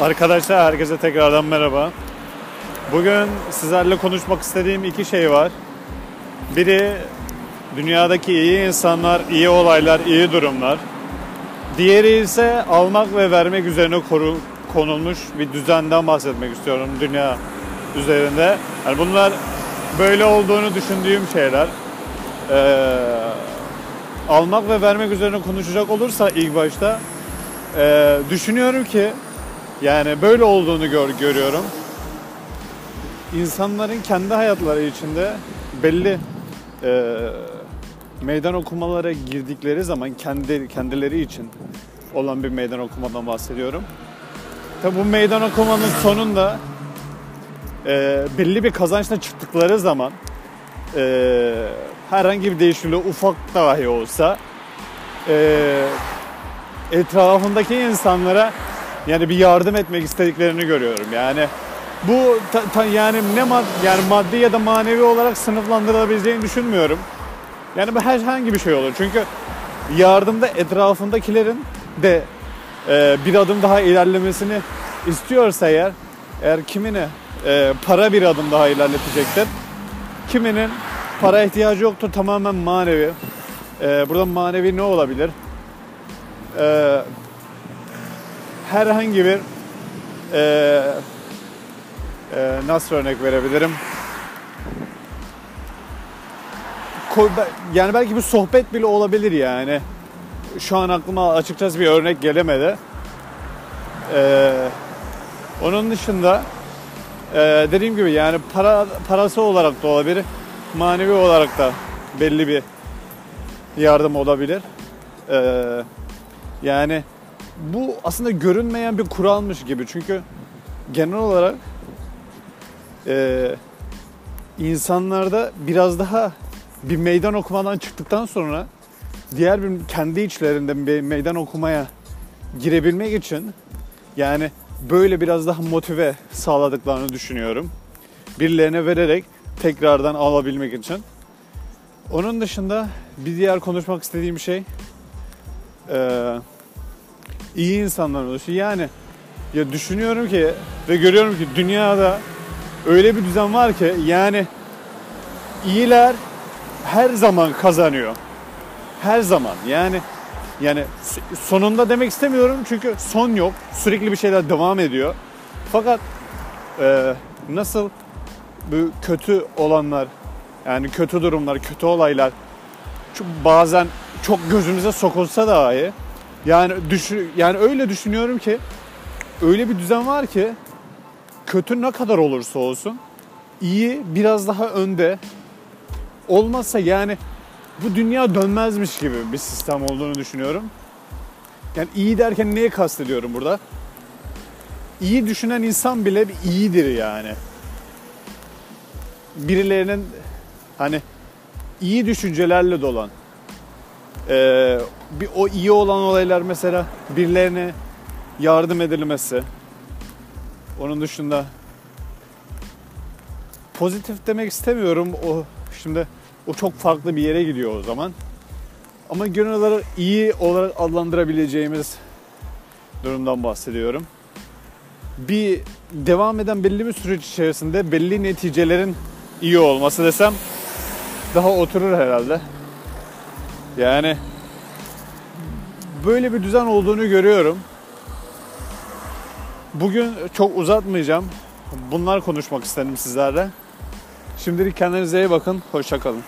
Arkadaşlar herkese tekrardan merhaba. Bugün sizlerle konuşmak istediğim iki şey var. Biri dünyadaki iyi insanlar, iyi olaylar, iyi durumlar. Diğeri ise almak ve vermek üzerine koru, konulmuş bir düzenden bahsetmek istiyorum dünya üzerinde. Yani bunlar böyle olduğunu düşündüğüm şeyler. Ee, almak ve vermek üzerine konuşacak olursa ilk başta e, düşünüyorum ki yani böyle olduğunu gör, görüyorum. İnsanların kendi hayatları içinde belli e, meydan okumalara girdikleri zaman kendi kendileri için olan bir meydan okumadan bahsediyorum. Tabi bu meydan okumanın sonunda e, belli bir kazançla çıktıkları zaman e, herhangi bir değişikliği ufak dahi olsa e, etrafındaki insanlara yani bir yardım etmek istediklerini görüyorum. Yani bu ta, ta, yani ne mad yani maddi ya da manevi olarak sınıflandırılabileceğini düşünmüyorum. Yani bu herhangi bir şey olur. Çünkü yardımda etrafındakilerin de e, bir adım daha ilerlemesini istiyorsa eğer eğer kimine e, para bir adım daha ilerletecektir. Kiminin para ihtiyacı yoktur tamamen manevi. E, burada manevi ne olabilir? E, herhangi bir e, e, nasıl örnek verebilirim? Yani belki bir sohbet bile olabilir yani. Şu an aklıma açıkçası bir örnek gelemedi. Ee, onun dışında e, dediğim gibi yani para parası olarak da olabilir, manevi olarak da belli bir yardım olabilir. Ee, yani bu aslında görünmeyen bir kuralmış gibi çünkü genel olarak e, insanlarda biraz daha bir meydan okumadan çıktıktan sonra diğer bir kendi içlerinde bir meydan okumaya girebilmek için yani böyle biraz daha motive sağladıklarını düşünüyorum. Birilerine vererek tekrardan alabilmek için. Onun dışında bir diğer konuşmak istediğim şey e, iyi insanlar oluşu. Yani ya düşünüyorum ki ve görüyorum ki dünyada öyle bir düzen var ki yani iyiler her zaman kazanıyor. Her zaman yani yani sonunda demek istemiyorum çünkü son yok. Sürekli bir şeyler devam ediyor. Fakat e, nasıl bu kötü olanlar yani kötü durumlar, kötü olaylar çok, bazen çok gözümüze sokulsa dahi yani düşün yani öyle düşünüyorum ki öyle bir düzen var ki kötü ne kadar olursa olsun iyi biraz daha önde olmazsa yani bu dünya dönmezmiş gibi bir sistem olduğunu düşünüyorum. Yani iyi derken neye kastediyorum burada? İyi düşünen insan bile bir iyidir yani. Birilerinin hani iyi düşüncelerle dolan bir o iyi olan olaylar mesela birilerine yardım edilmesi. Onun dışında pozitif demek istemiyorum. O şimdi o çok farklı bir yere gidiyor o zaman. Ama genel olarak iyi olarak adlandırabileceğimiz durumdan bahsediyorum. Bir devam eden belli bir süreç içerisinde belli neticelerin iyi olması desem daha oturur herhalde. Yani böyle bir düzen olduğunu görüyorum. Bugün çok uzatmayacağım. Bunlar konuşmak istedim sizlerle. Şimdilik kendinize iyi bakın. Hoşçakalın.